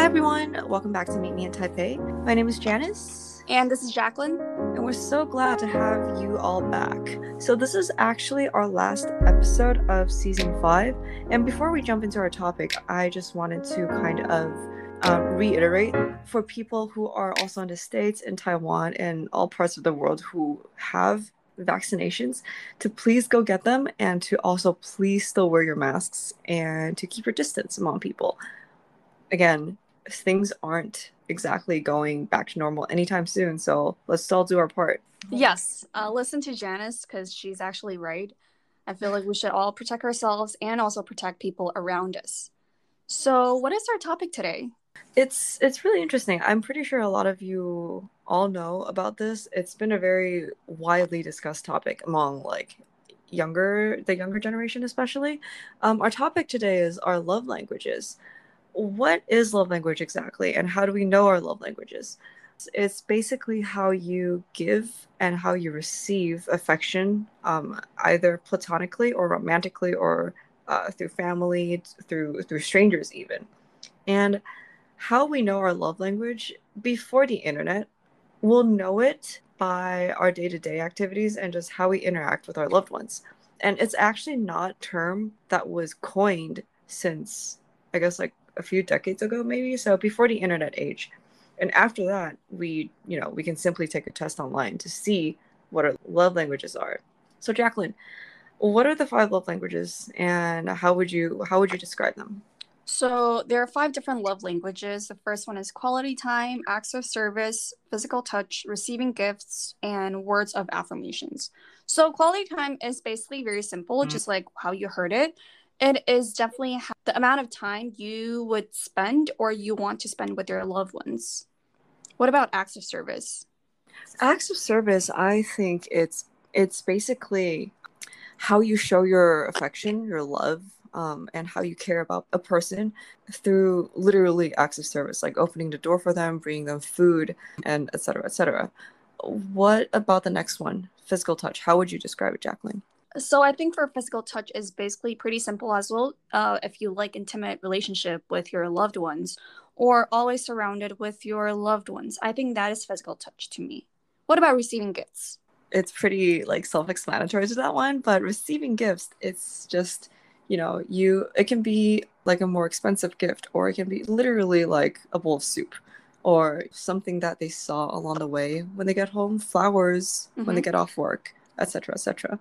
Hi, everyone. Welcome back to Meet Me in Taipei. My name is Janice. And this is Jacqueline. And we're so glad to have you all back. So, this is actually our last episode of season five. And before we jump into our topic, I just wanted to kind of um, reiterate for people who are also in the States, in Taiwan, and all parts of the world who have vaccinations to please go get them and to also please still wear your masks and to keep your distance among people. Again, things aren't exactly going back to normal anytime soon, so let's all do our part. Yes, uh, listen to Janice because she's actually right. I feel like we should all protect ourselves and also protect people around us. So, what is our topic today? It's it's really interesting. I'm pretty sure a lot of you all know about this. It's been a very widely discussed topic among like younger the younger generation especially. Um, our topic today is our love languages. What is love language exactly, and how do we know our love languages? It's basically how you give and how you receive affection, um, either platonically or romantically, or uh, through family, through through strangers even. And how we know our love language before the internet, we'll know it by our day-to-day activities and just how we interact with our loved ones. And it's actually not term that was coined since I guess like a few decades ago maybe, so before the internet age. And after that, we, you know, we can simply take a test online to see what our love languages are. So Jacqueline, what are the five love languages and how would you how would you describe them? So there are five different love languages. The first one is quality time, acts of service, physical touch, receiving gifts, and words of affirmations. So quality time is basically very simple, mm-hmm. just like how you heard it. It is definitely the amount of time you would spend or you want to spend with your loved ones. What about acts of service? Acts of service, I think it's it's basically how you show your affection, your love, um, and how you care about a person through literally acts of service, like opening the door for them, bringing them food, and etc. etc. What about the next one, physical touch? How would you describe it, Jacqueline? So I think for physical touch is basically pretty simple as well. Uh, if you like intimate relationship with your loved ones, or always surrounded with your loved ones, I think that is physical touch to me. What about receiving gifts? It's pretty like self-explanatory to that one, but receiving gifts, it's just you know, you it can be like a more expensive gift, or it can be literally like a bowl of soup, or something that they saw along the way when they get home, flowers mm-hmm. when they mm-hmm. get off work, etc., etc.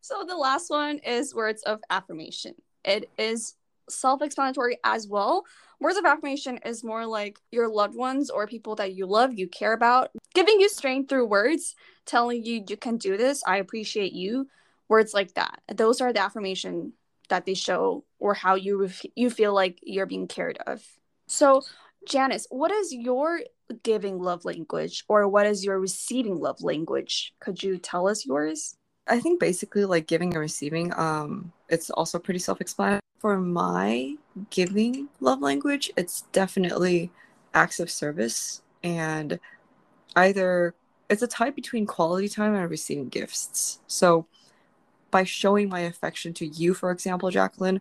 So the last one is words of affirmation. It is self-explanatory as well. Words of affirmation is more like your loved ones or people that you love, you care about, giving you strength through words, telling you you can do this, I appreciate you, words like that. Those are the affirmation that they show or how you you feel like you're being cared of. So, Janice, what is your giving love language or what is your receiving love language? Could you tell us yours? I think basically like giving and receiving um it's also pretty self-explanatory. For my giving love language, it's definitely acts of service and either it's a tie between quality time and receiving gifts. So by showing my affection to you, for example, Jacqueline,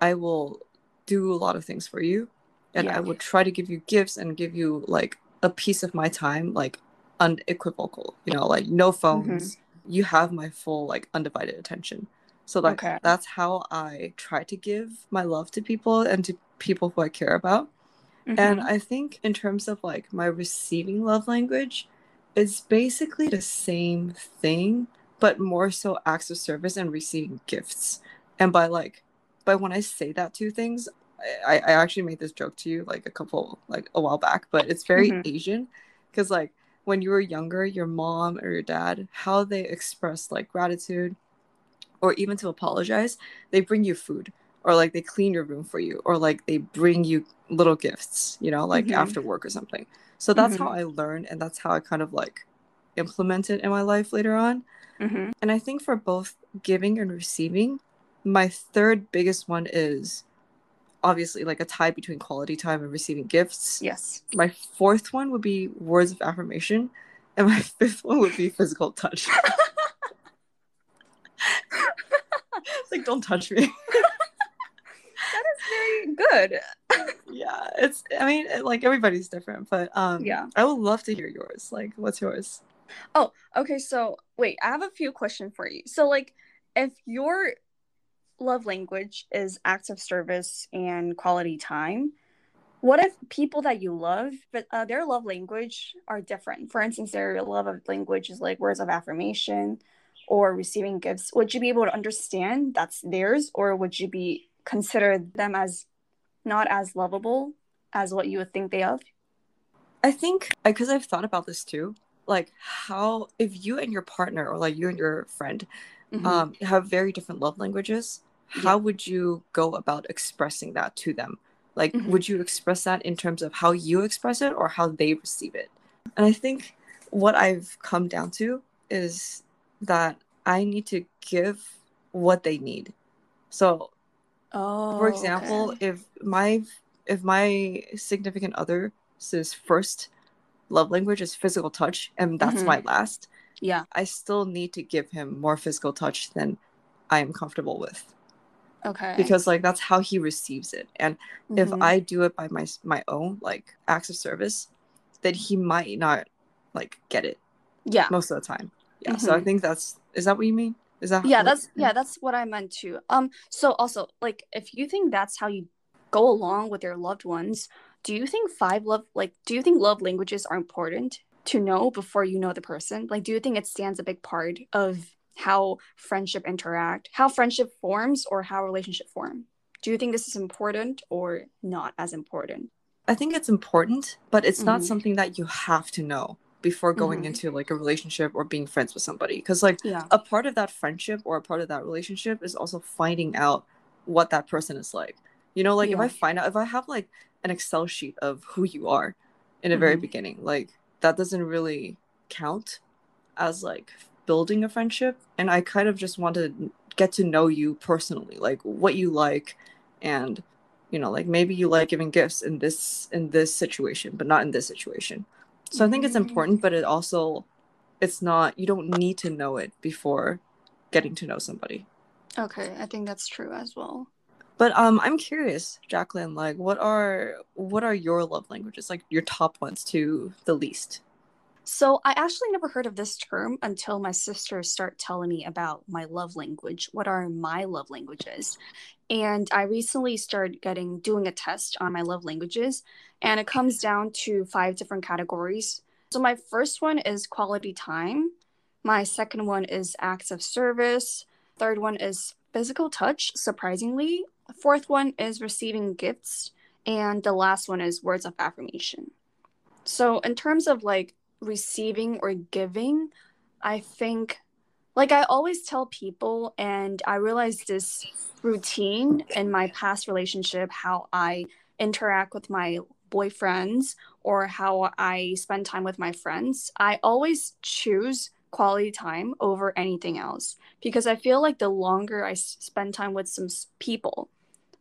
I will do a lot of things for you. And yeah. I would try to give you gifts and give you like a piece of my time, like unequivocal, you know, like no phones. Mm-hmm. You have my full, like, undivided attention. So, like, okay. that's how I try to give my love to people and to people who I care about. Mm-hmm. And I think, in terms of like my receiving love language, it's basically the same thing but more so acts of service and receiving gifts. And by like, by when I say that two things, I, I actually made this joke to you like a couple, like a while back, but it's very mm-hmm. Asian because like when you were younger, your mom or your dad, how they express like gratitude or even to apologize, they bring you food or like they clean your room for you or like they bring you little gifts, you know, like mm-hmm. after work or something. So that's mm-hmm. how I learned and that's how I kind of like implement it in my life later on. Mm-hmm. And I think for both giving and receiving, my third biggest one is obviously like a tie between quality time and receiving gifts. Yes. My fourth one would be words of affirmation, and my fifth one would be physical touch. like, don't touch me. that is very good. yeah. it's. I mean, like everybody's different, but um, Yeah. I would love to hear yours. Like, what's yours? Oh, okay. So wait, I have a few questions for you. So like, if your love language is acts of service and quality time, what if people that you love, but uh, their love language are different? For instance, their love of language is like words of affirmation or receiving gifts. Would you be able to understand that's theirs, or would you be consider them as not as lovable as what you would think they of? I think because I've thought about this too. Like, how if you and your partner, or like you and your friend, Mhm. um, have very different love languages, how would you go about expressing that to them? Like, Mhm. would you express that in terms of how you express it or how they receive it? And I think what I've come down to is that I need to give what they need. So, oh, for example, okay. if my if my significant other's first love language is physical touch and that's Mhm. my last, yeah, I still need to give him more physical touch than I am comfortable with okay, because like that's how he receives it. And if Mhm. I do it by my my own like acts of service, then he might not like get it yeah, most of the time. Yeah. So I Mhm. think that's is that what you mean? Is that yeah that's yeah that's what i meant too um so also like if you think that's how you go along with your loved ones do you think five love like do you think love languages are important to know before you know the person like do you think it stands a big part of how friendship interact how friendship forms or how relationship form do you think this is important or not as important I think it's important, but it's not Mhm. something that you have to know before going Mhm. into like a relationship or being friends with somebody. Because like yeah a part of that friendship or a part of that relationship is also finding out what that person is like. You know, like if I find out if I have like an Excel sheet of who you are in the very Mhm. beginning, like that doesn't really count as like building a friendship. And I kind of just want to get to know you personally, like what you like and you know, like maybe you like giving gifts in this in this situation, but not in this situation. So I think it's Mm. important, but it also it's not you don't need to know it before getting to know somebody. okay i think that's true as well But um I'm curious, Jacqueline, like what are what are your love languages? Like your top ones to the least. So I actually never heard of this term until my sisters start telling me about my love language. What are my love languages? And I recently started getting doing a test on my love languages, and it comes down to five different categories. So my first one is quality time. My second one is acts of service. Third one is physical touch, surprisingly. Fourth one is receiving gifts. And the last one is words of affirmation. So, in terms of like receiving or giving, I think, like, I always tell people, and I realized this routine in my past relationship, how I interact with my boyfriends or how I spend time with my friends. I always choose quality time over anything else because I feel like the longer I spend time with some people,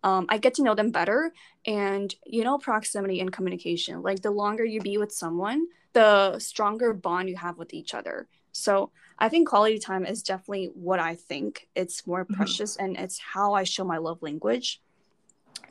um, I get to know them better. And you know proximity and communication like the longer you be with someone the stronger bond you have with each other. So i think quality time is definitely what i think. It's more Mhm. precious and it's how i show my love language.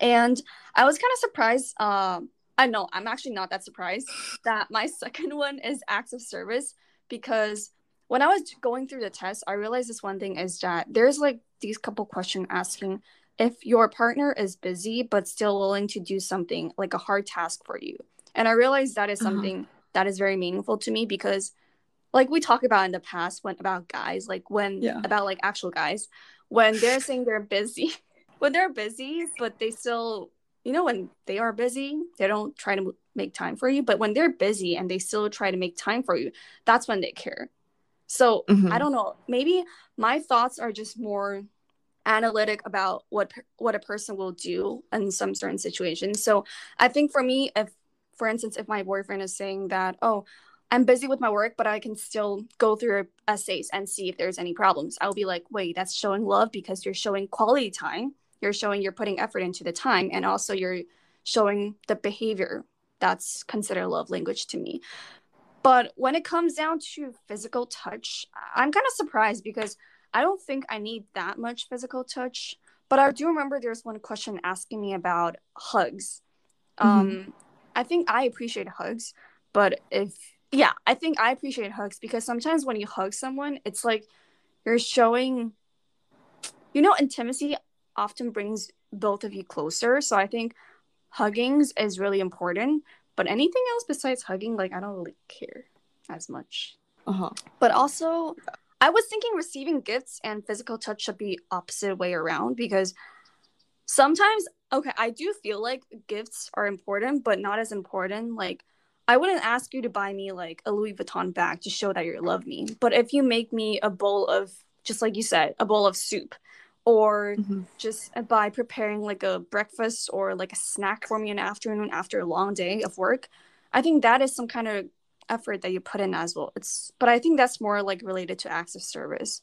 And i was kind of surprised um i know i'm actually not that surprised that my second one is acts of service because when i was going through the test i realized this one thing is that there's like these couple questions asking if your partner is busy but still willing to do something like a hard task for you. And I realize that is Uh-huh. something that is very meaningful to me because like we talked about in the past when about guys, like when Yeah. about like actual guys, when they're saying they're busy, when they're busy, but they still you know when they are busy, they don't try to make time for you, but when they're busy and they still try to make time for you, that's when they care. So, Mhm. I don't know, maybe my thoughts are just more analytic about what what a person will do in some certain situations. So I think for me, if for instance, if my boyfriend is saying that, oh, I'm busy with my work, but I can still go through essays and see if there's any problems, I'll be like, wait, that's showing love because you're showing quality time. You're showing you're putting effort into the time, and also you're showing the behavior that's considered love language to me. But when it comes down to physical touch, I'm kind of surprised because I don't think I need that much physical touch. But I do remember there's one question asking me about hugs. Um, I think I appreciate hugs, but if yeah, I think I appreciate hugs because sometimes when you hug someone, it's like you're showing, you know, intimacy often brings both of you closer. So I think huggings is really important. But anything else besides hugging, like I don't really care as much. Uh-huh. But also, I was thinking receiving gifts and physical touch should be opposite way around because sometimes, okay, I do feel like gifts are important, but not as important. Like, I wouldn't ask you to buy me like a Louis Vuitton bag to show that you love me. But if you make me a bowl of, just like you said, a bowl of soup, or Mhm. just by preparing like a breakfast or like a snack for me in the afternoon after a long day of work, I think that is some kind of effort that you put in as well. It's but I think that's more like related to acts of service.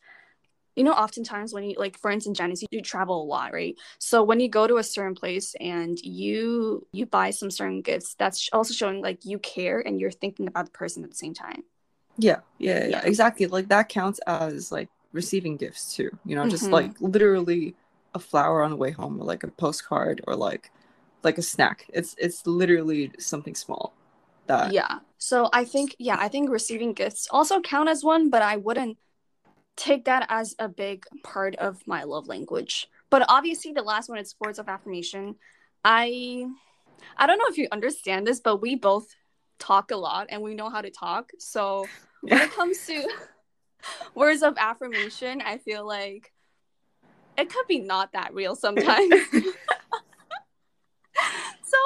You know, oftentimes when you like for instance, Janice, you travel a lot, right? So when you go to a certain place and you you buy some certain gifts, that's also showing like you care and you're thinking about the person at the same time. Yeah, yeah, yeah, Yeah. exactly. Like that counts as like receiving gifts too. You know, just Mhm. like literally a flower on the way home, or like a postcard, or like like a snack. It's it's literally something small. That. Yeah. So i think yeah i think receiving gifts also count as one but i wouldn't take that as a big part of my love language. But obviously the last one is words of affirmation. I i don't know if you understand this but we both talk a lot and we know how to talk. So when it comes to words of affirmation i feel like it could be not that real sometimes so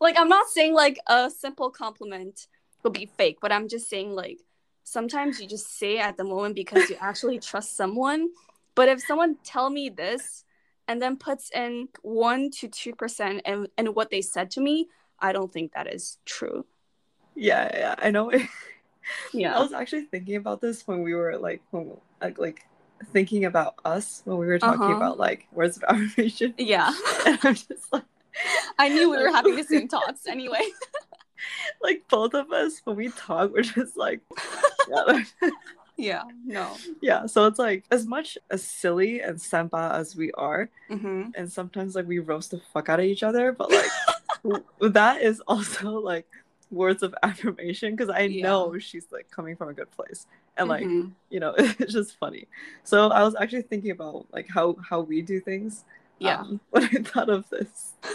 like i'm not saying like a simple compliment will be fake but i'm just saying like sometimes you just say at the moment because you actually trust someone but if someone tell me this and then puts in 1 to 2% and in what they said to me i don't think that is true yeah, yeah, I know. Yeah. I was actually thinking about this when we were like when, like like thinking about us when we were talking Uh-huh. about like words of affirmation. yeah And I'm just like i knew we were having the same thoughts anyway like both of us when we talk, we're just like yeah. yeah no yeah so it's like as much as silly and senpa as we are mm-hmm. and sometimes like we roast the fuck out of each other but like that is also like words of affirmation because i Yeah. know she's like coming from a good place and like Mhm. you know it's just funny so i was actually thinking about like how how we do things yeah. um, when i thought of this.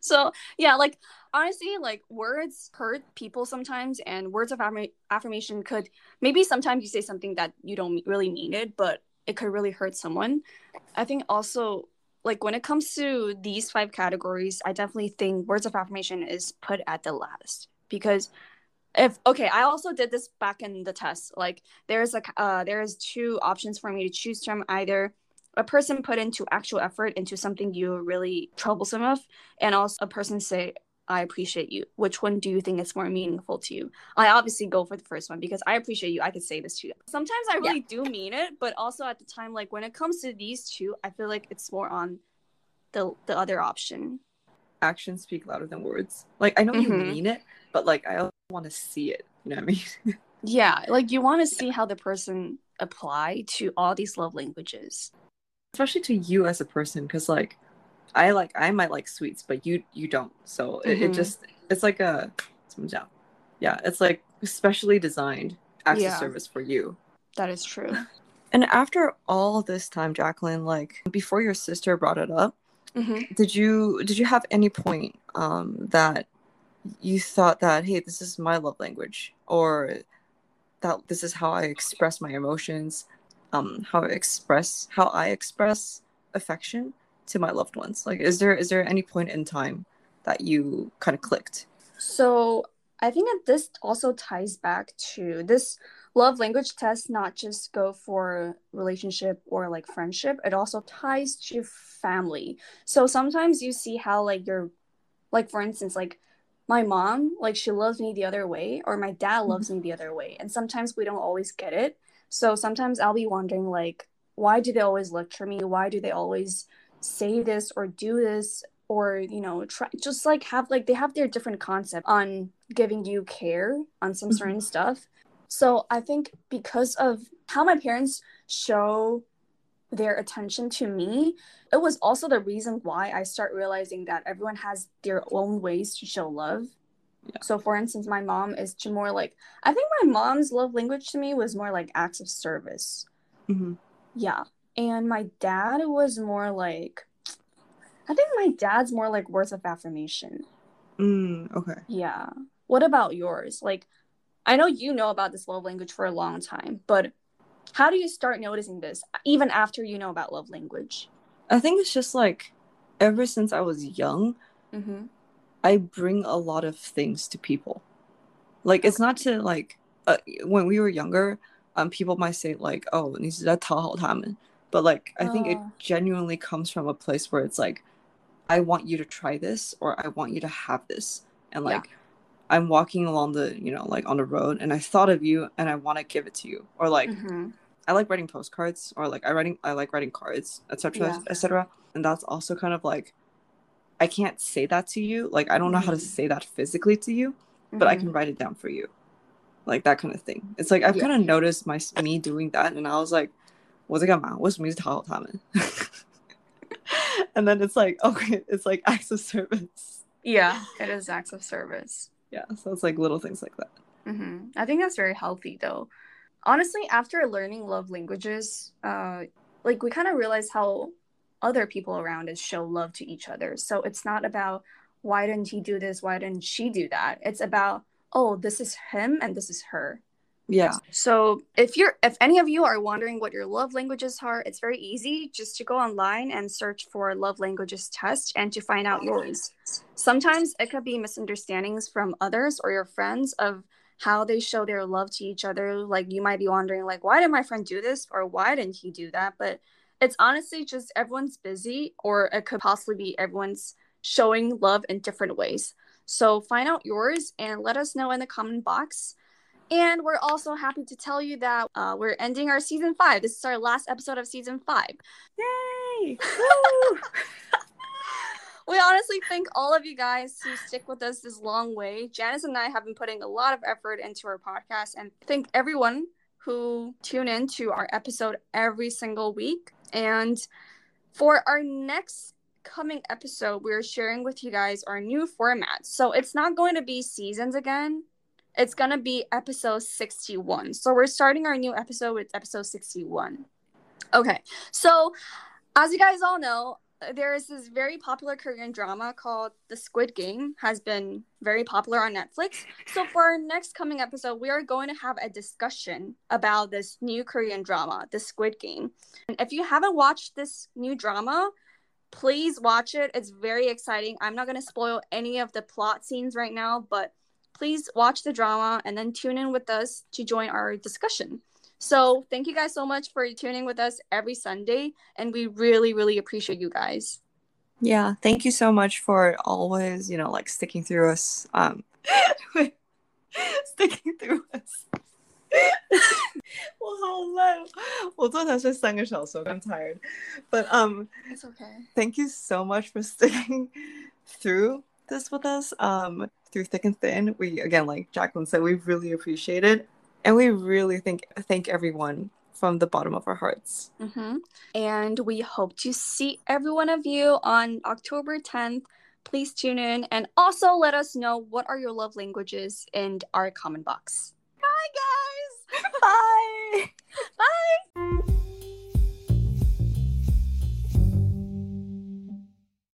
So yeah like honestly like words hurt people sometimes and words of affirma- affirmation could maybe sometimes you say something that you don't really mean it but it could really hurt someone. I think also like when it comes to these five categories i definitely think words of affirmation is put at the last because if okay i also did this back in the test. Like there's a uh there's two options for me to choose from either a person put into actual effort into something you're really troublesome of and also a person say i appreciate you. Which one do you think is more meaningful to you? I obviously go for the first one because i appreciate you. I could say this to you. Sometimes i really do mean it but also at the time like when it comes to these two i feel like it's more on the the other option. Actions speak louder than words. Like i know you Mhm. mean it but like i also want to see it you know what i mean? Yeah like you want to see how the person apply to all these love languages especially to you as a person because like i like i might like sweets but you you don't so it, mm-hmm. it just it's like a yeah it's like specially designed access yeah. service for you that is true and after all this time jacqueline like before your sister brought it up mm-hmm. did you did you have any point um that you thought that hey this is my love language or that this is how i express my emotions um how i express how i express affection to my loved ones like is there is there any point in time that you kind of clicked So I think that this also ties back to this love language test, not just go for relationship or like friendship, it also ties to family. So sometimes you see how like your like for instance, like my mom, like she loves me the other way, or my dad loves me the other way. And sometimes we don't always get it. So sometimes I'll be wondering like, why do they always lecture me? Why do they always say this or do this? or you know try just like have like they have their different concept on giving you care on some Mhm. certain stuff so i think because of how my parents show their attention to me it was also the reason why i start realizing that everyone has their own ways to show love Yeah. so for instance my mom is to more like i think my mom's love language to me was more like acts of service. Hmm yeah. And my dad was more like i think my dad's more like words of affirmation. Mm, okay. yeah. What about yours? Like i know you know about this love language for a long time but how do you start noticing this even after you know about love language? I think it's just like ever since I was young, mm-hmm. I bring a lot of things to people. Like it's not to like uh, when we were younger, um, people might say like, "Oh, 你是在讨好他们," but like I think it Oh. genuinely comes from a place where it's like, I want you to try this or I want you to have this, and Yeah. like. I'm walking along the, you know, like on the road, and I thought of you, and I want to give it to you, or like mm-hmm. I like writing postcards or like I writing I like writing cards, etc. Yeah. etc. And that's also kind of like I can't say that to you. Like I don't know how to Mhm. say that physically to you, but I can write it down for you. Like that kind of thing. It's like I've Yeah. kind of noticed my me doing that and I was like, 我在干嘛？为什么一直讨好他们？ and then it's like, okay, it's like acts of service. yeah it is acts of service Yeah. So it's like little things like that. hmm I think that's very healthy, though. Honestly, after learning love languages, uh, like we kind of realize how other people around us show love to each other. So it's not about why didn't he do this, why didn't she do that. It's about oh, this is him and this is her. Yeah. So if you're if any of you are wondering what your love languages are, it's very easy just to go online and search for love languages test and to find out yours. Sometimes it could be misunderstandings from others or your friends of how they show their love to each other. Like you might be wondering like why did my friend do this or why didn't he do that? But it's honestly just everyone's busy or it could possibly be everyone's showing love in different ways. So find out yours and let us know in the comment box. And we're also happy to tell you that uh, we're ending our season five. This is our last episode of season five. Yay! We honestly thank all of you guys who stick with us this long way. Janice and I have been putting a lot of effort into our podcast and thank everyone who tune in to our episode every single week. And for our next coming episode, we're sharing with you guys our new format. So it's not going to be seasons again. It's going to be episode 61. So we're starting our new episode with episode 61. Okay. So as you guys all know, Uh, there is this very popular Korean drama called The Squid Game has been very popular on Netflix. So for our next coming episode, we are going to have a discussion about this new Korean drama, The Squid Game. And if you haven't watched this new drama, please watch it. It's very exciting. I'm not going to spoil any of the plot scenes right now, but please watch the drama and then tune in with us to join our discussion. So, thank you guys so much for tuning with us every Sunday, and we really, really appreciate you guys. Yeah, thank you so much for always, you know, like sticking through us. Um, sticking through us. 我好累，我昨天才睡三个小时，I'm tired. But um, It's okay. thank you so much for sticking through this with us. Um, through thick and thin. We again, like Jacqueline said, we really appreciate it, and we really think thank everyone from the bottom of our hearts. hmm And we hope to see every one of you on October 10th. Please tune in and also let us know what are your love languages in our comment box. Bye, guys. Bye. Bye.